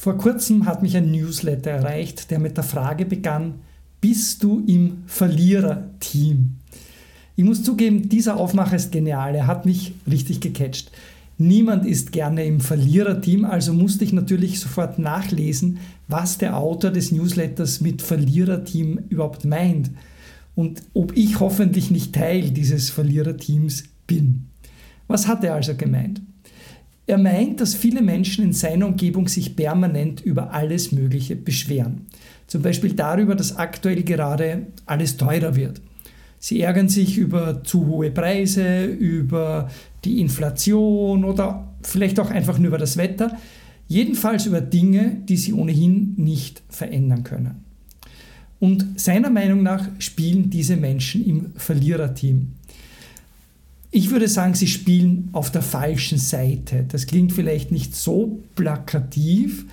Vor kurzem hat mich ein Newsletter erreicht, der mit der Frage begann, bist du im Verliererteam? Ich muss zugeben, dieser Aufmacher ist genial, er hat mich richtig gecatcht. Niemand ist gerne im Verliererteam, also musste ich natürlich sofort nachlesen, was der Autor des Newsletters mit Verliererteam überhaupt meint und ob ich hoffentlich nicht Teil dieses Verliererteams bin. Was hat er also gemeint? Er meint, dass viele Menschen in seiner Umgebung sich permanent über alles Mögliche beschweren. Zum Beispiel darüber, dass aktuell gerade alles teurer wird. Sie ärgern sich über zu hohe Preise, über die Inflation oder vielleicht auch einfach nur über das Wetter. Jedenfalls über Dinge, die sie ohnehin nicht verändern können. Und seiner Meinung nach spielen diese Menschen im Verliererteam. Ich würde sagen, sie spielen auf der falschen Seite. Das klingt vielleicht nicht so plakativ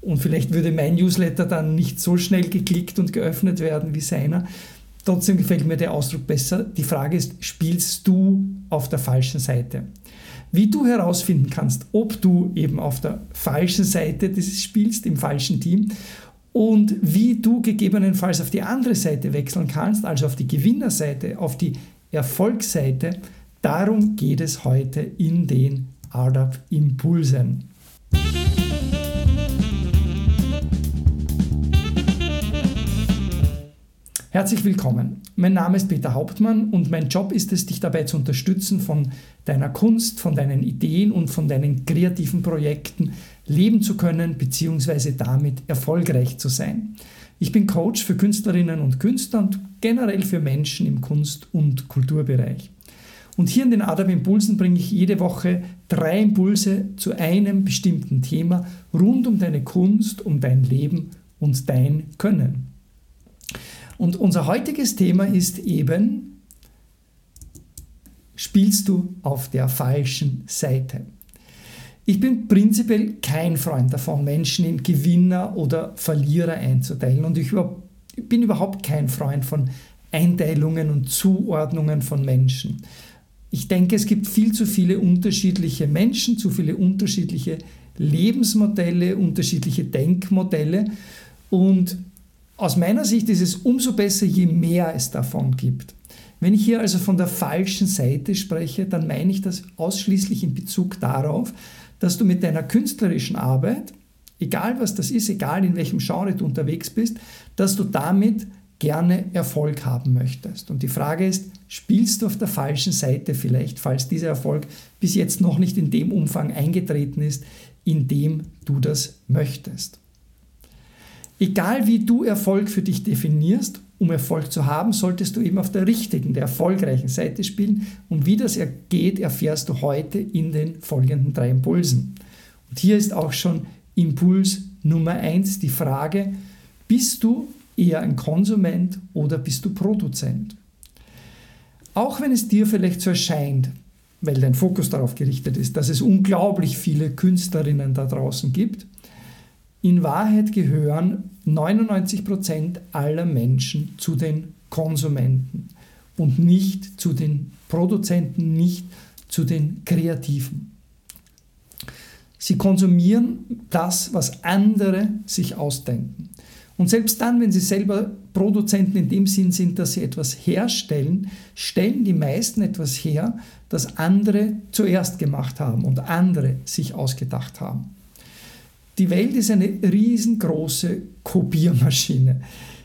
und vielleicht würde mein Newsletter dann nicht so schnell geklickt und geöffnet werden wie seiner. Trotzdem gefällt mir der Ausdruck besser. Die Frage ist, spielst du auf der falschen Seite? Wie du herausfinden kannst, ob du eben auf der falschen Seite dieses spielst, im falschen Team, und wie du gegebenenfalls auf die andere Seite wechseln kannst, also auf die Gewinnerseite, auf die Erfolgsseite, Darum geht es heute in den Startup Impulsen. Herzlich willkommen. Mein Name ist Peter Hauptmann und mein Job ist es, dich dabei zu unterstützen, von deiner Kunst, von deinen Ideen und von deinen kreativen Projekten leben zu können bzw. damit erfolgreich zu sein. Ich bin Coach für Künstlerinnen und Künstler und generell für Menschen im Kunst- und Kulturbereich. Und hier in den Adam Impulsen bringe ich jede Woche drei Impulse zu einem bestimmten Thema rund um deine Kunst, um dein Leben und dein Können. Und unser heutiges Thema ist eben, spielst du auf der falschen Seite? Ich bin prinzipiell kein Freund davon, Menschen in Gewinner oder Verlierer einzuteilen und ich bin überhaupt kein Freund von Einteilungen und Zuordnungen von Menschen. Ich denke, es gibt viel zu viele unterschiedliche Menschen, zu viele unterschiedliche Lebensmodelle, unterschiedliche Denkmodelle. Und aus meiner Sicht ist es umso besser, je mehr es davon gibt. Wenn ich hier also von der falschen Seite spreche, dann meine ich das ausschließlich in Bezug darauf, dass du mit deiner künstlerischen Arbeit, egal was das ist, egal in welchem Genre du unterwegs bist, dass du damit gerne Erfolg haben möchtest. Und die Frage ist, spielst du auf der falschen Seite vielleicht, falls dieser Erfolg bis jetzt noch nicht in dem Umfang eingetreten ist, in dem du das möchtest? Egal wie du Erfolg für dich definierst, um Erfolg zu haben, solltest du eben auf der richtigen, der erfolgreichen Seite spielen. Und wie das geht, erfährst du heute in den folgenden drei Impulsen. Und hier ist auch schon Impuls Nummer eins die Frage, bist du eher ein Konsument oder bist du Produzent? Auch wenn es dir vielleicht so erscheint, weil dein Fokus darauf gerichtet ist, dass es unglaublich viele Künstlerinnen da draußen gibt, in Wahrheit gehören 99% aller Menschen zu den Konsumenten und nicht zu den Produzenten, nicht zu den Kreativen. Sie konsumieren das, was andere sich ausdenken. Und selbst dann, wenn sie selber Produzenten in dem Sinn sind, dass sie etwas herstellen, stellen die meisten etwas her, das andere zuerst gemacht haben und andere sich ausgedacht haben. Die Welt ist eine riesengroße Kopiermaschine.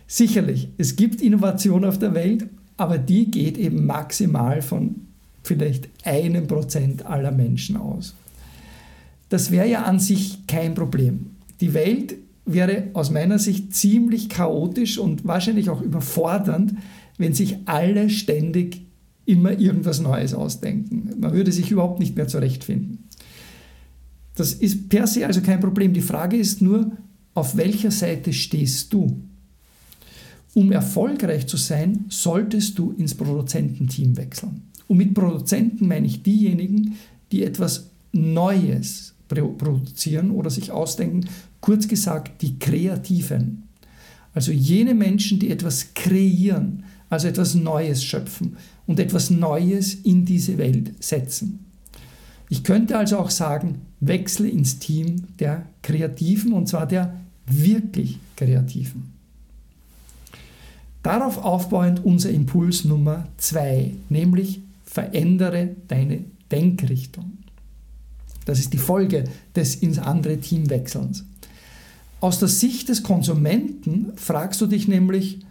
Sicherlich, es gibt Innovation auf der Welt, aber die geht eben maximal von vielleicht einem Prozent aller Menschen aus. Das wäre ja an sich kein Problem. Die Welt wäre aus meiner Sicht ziemlich chaotisch und wahrscheinlich auch überfordernd, wenn sich alle ständig immer irgendwas Neues ausdenken. Man würde sich überhaupt nicht mehr zurechtfinden. Das ist per se also kein Problem. Die Frage ist nur, auf welcher Seite stehst du? Um erfolgreich zu sein, solltest du ins Produzententeam wechseln. Und mit Produzenten meine ich diejenigen, die etwas Neues produzieren oder sich ausdenken, Kurz gesagt, die Kreativen. Also jene Menschen, die etwas kreieren, also etwas Neues schöpfen und etwas Neues in diese Welt setzen. Ich könnte also auch sagen, wechsle ins Team der Kreativen und zwar der wirklich Kreativen. Darauf aufbauend unser Impuls Nummer zwei, nämlich verändere deine Denkrichtung. Das ist die Folge des ins andere Team wechselns. Aus der Sicht des Konsumenten fragst du dich nämlich,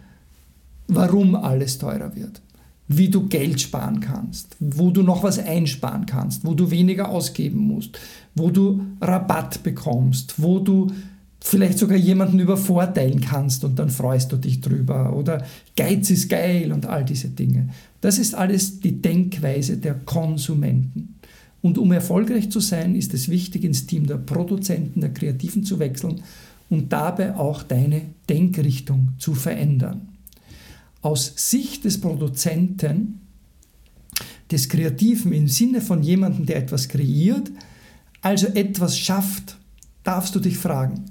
warum alles teurer wird, wie du Geld sparen kannst, wo du noch was einsparen kannst, wo du weniger ausgeben musst, wo du Rabatt bekommst, wo du vielleicht sogar jemanden übervorteilen kannst und dann freust du dich drüber oder Geiz ist geil und all diese Dinge. Das ist alles die Denkweise der Konsumenten. Und um erfolgreich zu sein, ist es wichtig, ins Team der Produzenten, der Kreativen zu wechseln und dabei auch deine Denkrichtung zu verändern. Aus Sicht des Produzenten, des Kreativen im Sinne von jemandem, der etwas kreiert, also etwas schafft, darfst du dich fragen,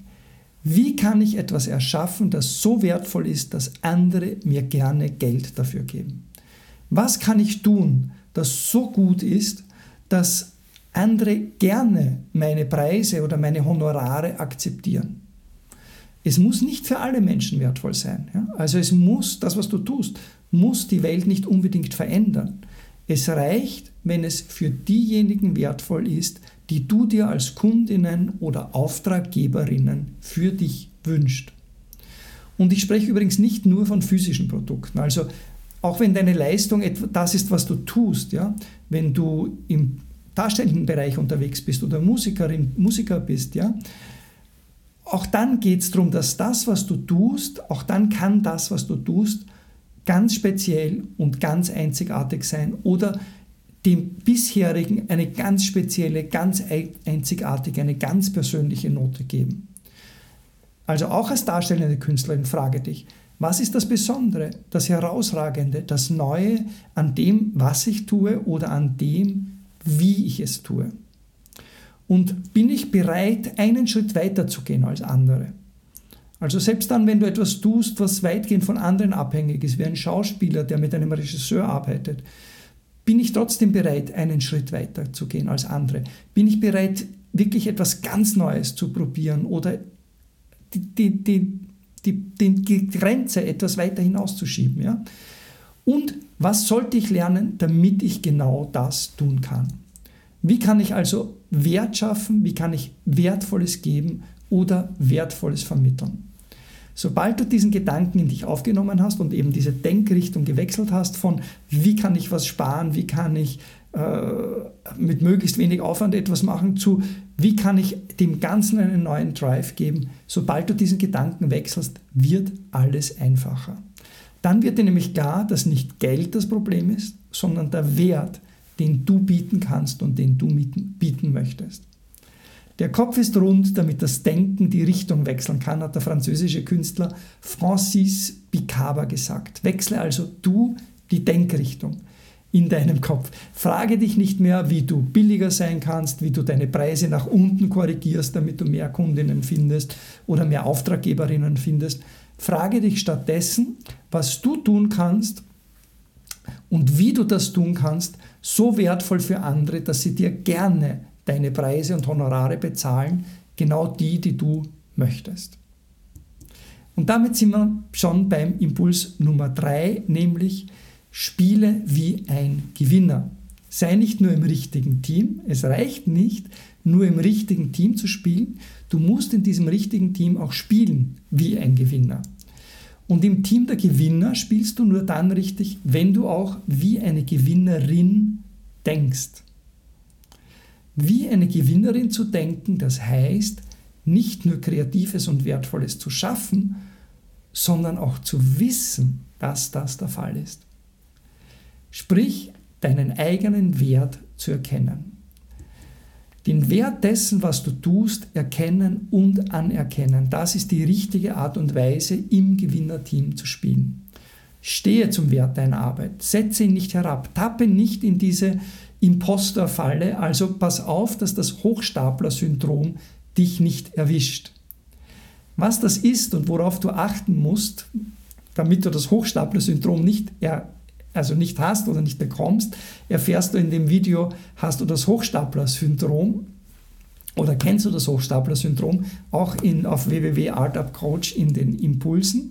wie kann ich etwas erschaffen, das so wertvoll ist, dass andere mir gerne Geld dafür geben? Was kann ich tun, das so gut ist, dass andere gerne meine Preise oder meine Honorare akzeptieren? Es muss nicht für alle Menschen wertvoll sein. Ja? Also es muss, das was du tust, muss die Welt nicht unbedingt verändern. Es reicht, wenn es für diejenigen wertvoll ist, die du dir als Kundinnen oder Auftraggeberinnen für dich wünscht. Und ich spreche übrigens nicht nur von physischen Produkten. Also auch wenn deine Leistung das ist, was du tust, ja, wenn du im darstellenden Bereich unterwegs bist oder Musikerin, Musiker bist, ja, auch dann geht es darum, dass das, was du tust, auch dann kann das, was du tust, ganz speziell und ganz einzigartig sein oder dem bisherigen eine ganz spezielle, ganz einzigartige, eine ganz persönliche Note geben. Also auch als darstellende Künstlerin frage dich, was ist das Besondere, das Herausragende, das Neue an dem, was ich tue oder an dem, wie ich es tue? Und bin ich bereit, einen Schritt weiter zu gehen als andere? Also selbst dann, wenn du etwas tust, was weitgehend von anderen abhängig ist, wie ein Schauspieler, der mit einem Regisseur arbeitet, bin ich trotzdem bereit, einen Schritt weiter zu gehen als andere? Bin ich bereit, wirklich etwas ganz Neues zu probieren oder die, die, die, die, Grenze etwas weiter hinauszuschieben? Ja? Und was sollte ich lernen, damit ich genau das tun kann? Wie kann ich also Wert schaffen? Wie kann ich Wertvolles geben oder Wertvolles vermitteln? Sobald du diesen Gedanken in dich aufgenommen hast und eben diese Denkrichtung gewechselt hast von, wie kann ich was sparen, wie kann ich äh, mit möglichst wenig Aufwand etwas machen, zu, wie kann ich dem Ganzen einen neuen Drive geben, sobald du diesen Gedanken wechselst, wird alles einfacher. Dann wird dir nämlich klar, dass nicht Geld das Problem ist, sondern der Wert, den du bieten kannst und den du bieten möchtest. Der Kopf ist rund, damit das Denken die Richtung wechseln kann, hat der französische Künstler Francis Picaba gesagt. Wechsle also du die Denkrichtung in deinem Kopf. Frage dich nicht mehr, wie du billiger sein kannst, wie du deine Preise nach unten korrigierst, damit du mehr Kundinnen findest oder mehr Auftraggeberinnen findest. Frage dich stattdessen, was du tun kannst und wie du das tun kannst, so wertvoll für andere, dass sie dir gerne deine Preise und Honorare bezahlen, genau die, die du möchtest. Und damit sind wir schon beim Impuls Nummer drei, nämlich spiele wie ein Gewinner. Sei nicht nur im richtigen Team, es reicht nicht, nur im richtigen Team zu spielen, du musst in diesem richtigen Team auch spielen wie ein Gewinner. Und im Team der Gewinner spielst du nur dann richtig, wenn du auch wie eine Gewinnerin denkst. Wie eine Gewinnerin zu denken, das heißt, nicht nur Kreatives und Wertvolles zu schaffen, sondern auch zu wissen, dass das der Fall ist. Sprich, deinen eigenen Wert zu erkennen. Den Wert dessen, was du tust, erkennen und anerkennen. Das ist die richtige Art und Weise, im Gewinnerteam zu spielen. Stehe zum Wert deiner Arbeit, setze ihn nicht herab, tappe nicht in diese Imposterfalle, also pass auf, dass das Hochstapler-Syndrom dich nicht erwischt. Was das ist und worauf du achten musst, damit du das Hochstapler-Syndrom nicht er, also nicht hast oder nicht bekommst, erfährst du in dem Video, hast du das Hochstapler-Syndrom oder kennst du das Hochstapler-Syndrom auch in, auf www.artupcoach in den Impulsen.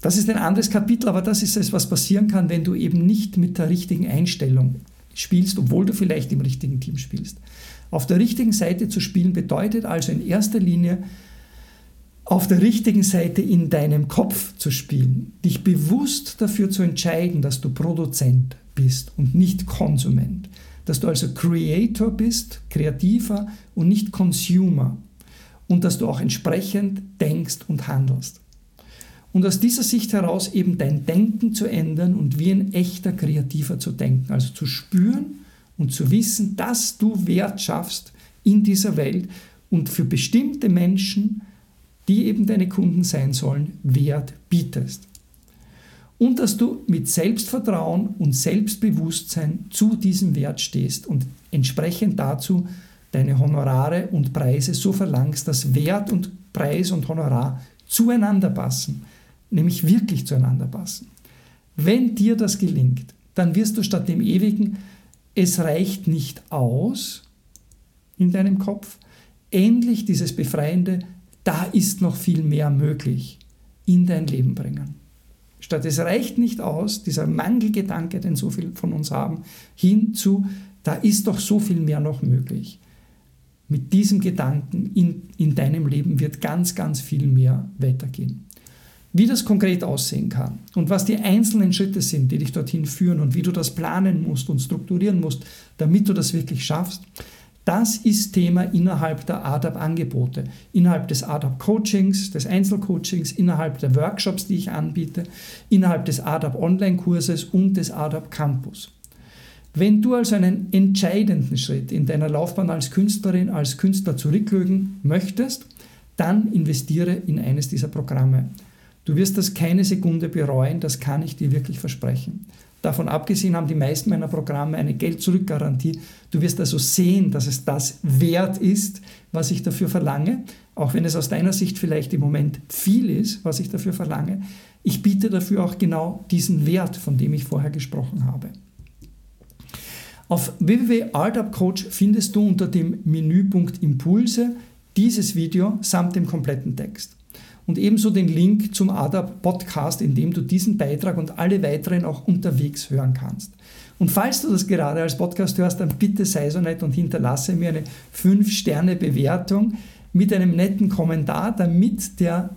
Das ist ein anderes Kapitel, aber das ist es, was passieren kann, wenn du eben nicht mit der richtigen Einstellung spielst, obwohl du vielleicht im richtigen Team spielst. Auf der richtigen Seite zu spielen bedeutet also in erster Linie, auf der richtigen Seite in deinem Kopf zu spielen, dich bewusst dafür zu entscheiden, dass du Produzent bist und nicht Konsument, dass du also Creator bist, Kreativer und nicht Consumer und dass du auch entsprechend denkst und handelst. Und aus dieser Sicht heraus eben dein Denken zu ändern und wie ein echter Kreativer zu denken, also zu spüren und zu wissen, dass du Wert schaffst in dieser Welt und für bestimmte Menschen die eben deine Kunden sein sollen, Wert bietest. Und dass du mit Selbstvertrauen und Selbstbewusstsein zu diesem Wert stehst und entsprechend dazu deine Honorare und Preise so verlangst, dass Wert und Preis und Honorar zueinander passen, nämlich wirklich zueinander passen. Wenn dir das gelingt, dann wirst du statt dem ewigen Es reicht nicht aus in deinem Kopf, endlich dieses befreiende da ist noch viel mehr möglich, in dein Leben bringen. Statt es reicht nicht aus, dieser Mangelgedanke, den so viele von uns haben, hin zu, da ist doch so viel mehr noch möglich. Mit diesem Gedanken in, in deinem Leben wird ganz, ganz viel mehr weitergehen. Wie das konkret aussehen kann und was die einzelnen Schritte sind, die dich dorthin führen und wie du das planen musst und strukturieren musst, damit du das wirklich schaffst, das ist Thema innerhalb der ADAP-Angebote, innerhalb des ADAP-Coachings, des Einzelcoachings, innerhalb der Workshops, die ich anbiete, innerhalb des ADAP-Online-Kurses und des ADAP-Campus. Wenn du also einen entscheidenden Schritt in deiner Laufbahn als Künstlerin, als Künstler zurücklegen möchtest, dann investiere in eines dieser Programme. Du wirst das keine Sekunde bereuen, das kann ich dir wirklich versprechen. Davon abgesehen haben die meisten meiner Programme eine Geld-Zurück-Garantie. Du wirst also sehen, dass es das wert ist, was ich dafür verlange, auch wenn es aus deiner Sicht vielleicht im Moment viel ist, was ich dafür verlange. Ich biete dafür auch genau diesen Wert, von dem ich vorher gesprochen habe. Auf www.artupcoach findest du unter dem Menüpunkt Impulse dieses Video samt dem kompletten Text und ebenso den Link zum ADAP Podcast, in dem du diesen Beitrag und alle weiteren auch unterwegs hören kannst. Und falls du das gerade als Podcast hörst, dann bitte sei so nett und hinterlasse mir eine 5-Sterne-Bewertung mit einem netten Kommentar, damit der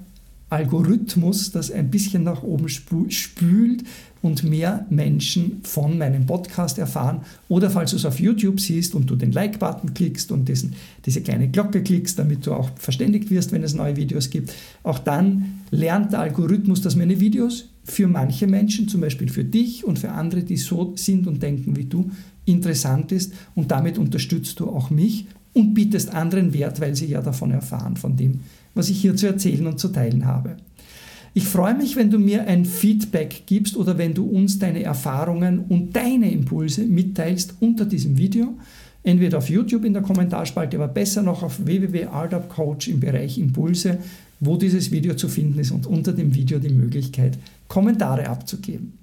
Algorithmus das ein bisschen nach oben spült und mehr Menschen von meinem Podcast erfahren. Oder falls du es auf YouTube siehst und du den Like-Button klickst und diesen, diese kleine Glocke klickst, damit du auch verständigt wirst, wenn es neue Videos gibt, auch dann lernt der Algorithmus, dass meine Videos für manche Menschen, zum Beispiel für dich und für andere, die so sind und denken wie du, interessant ist und damit unterstützt du auch mich und bietest anderen Wert, weil sie ja davon erfahren, von dem, was ich hier zu erzählen und zu teilen habe. Ich freue mich, wenn du mir ein Feedback gibst oder wenn du uns deine Erfahrungen und deine Impulse mitteilst unter diesem Video. Entweder auf YouTube in der Kommentarspalte, aber besser noch auf www.artupcoach im Bereich Impulse, wo dieses Video zu finden ist und unter dem Video die Möglichkeit, Kommentare abzugeben.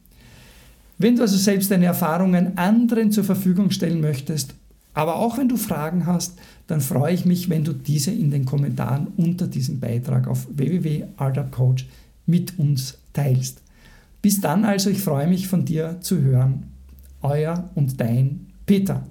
Wenn du also selbst deine Erfahrungen anderen zur Verfügung stellen möchtest, aber auch wenn du Fragen hast, dann freue ich mich, wenn du diese in den Kommentaren unter diesem Beitrag auf www.artupcoach mit uns teilst. Bis dann also, ich freue mich von dir zu hören. Euer und dein Peter.